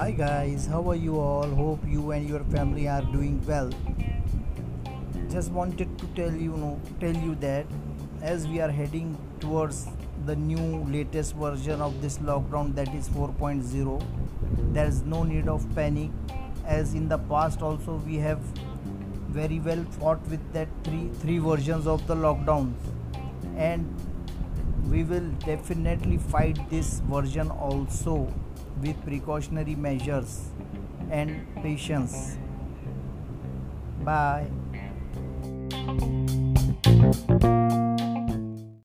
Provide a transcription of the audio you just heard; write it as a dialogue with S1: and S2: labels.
S1: Hi guys, how are you all? Hope you and your family are doing well. Just wanted to tell you know tell you that as we are heading towards the new latest version of this lockdown that is 4.0 there is no need of panic as in the past also we have very well fought with that three three versions of the lockdowns and we will definitely fight this version also with precautionary measures and patience. Bye.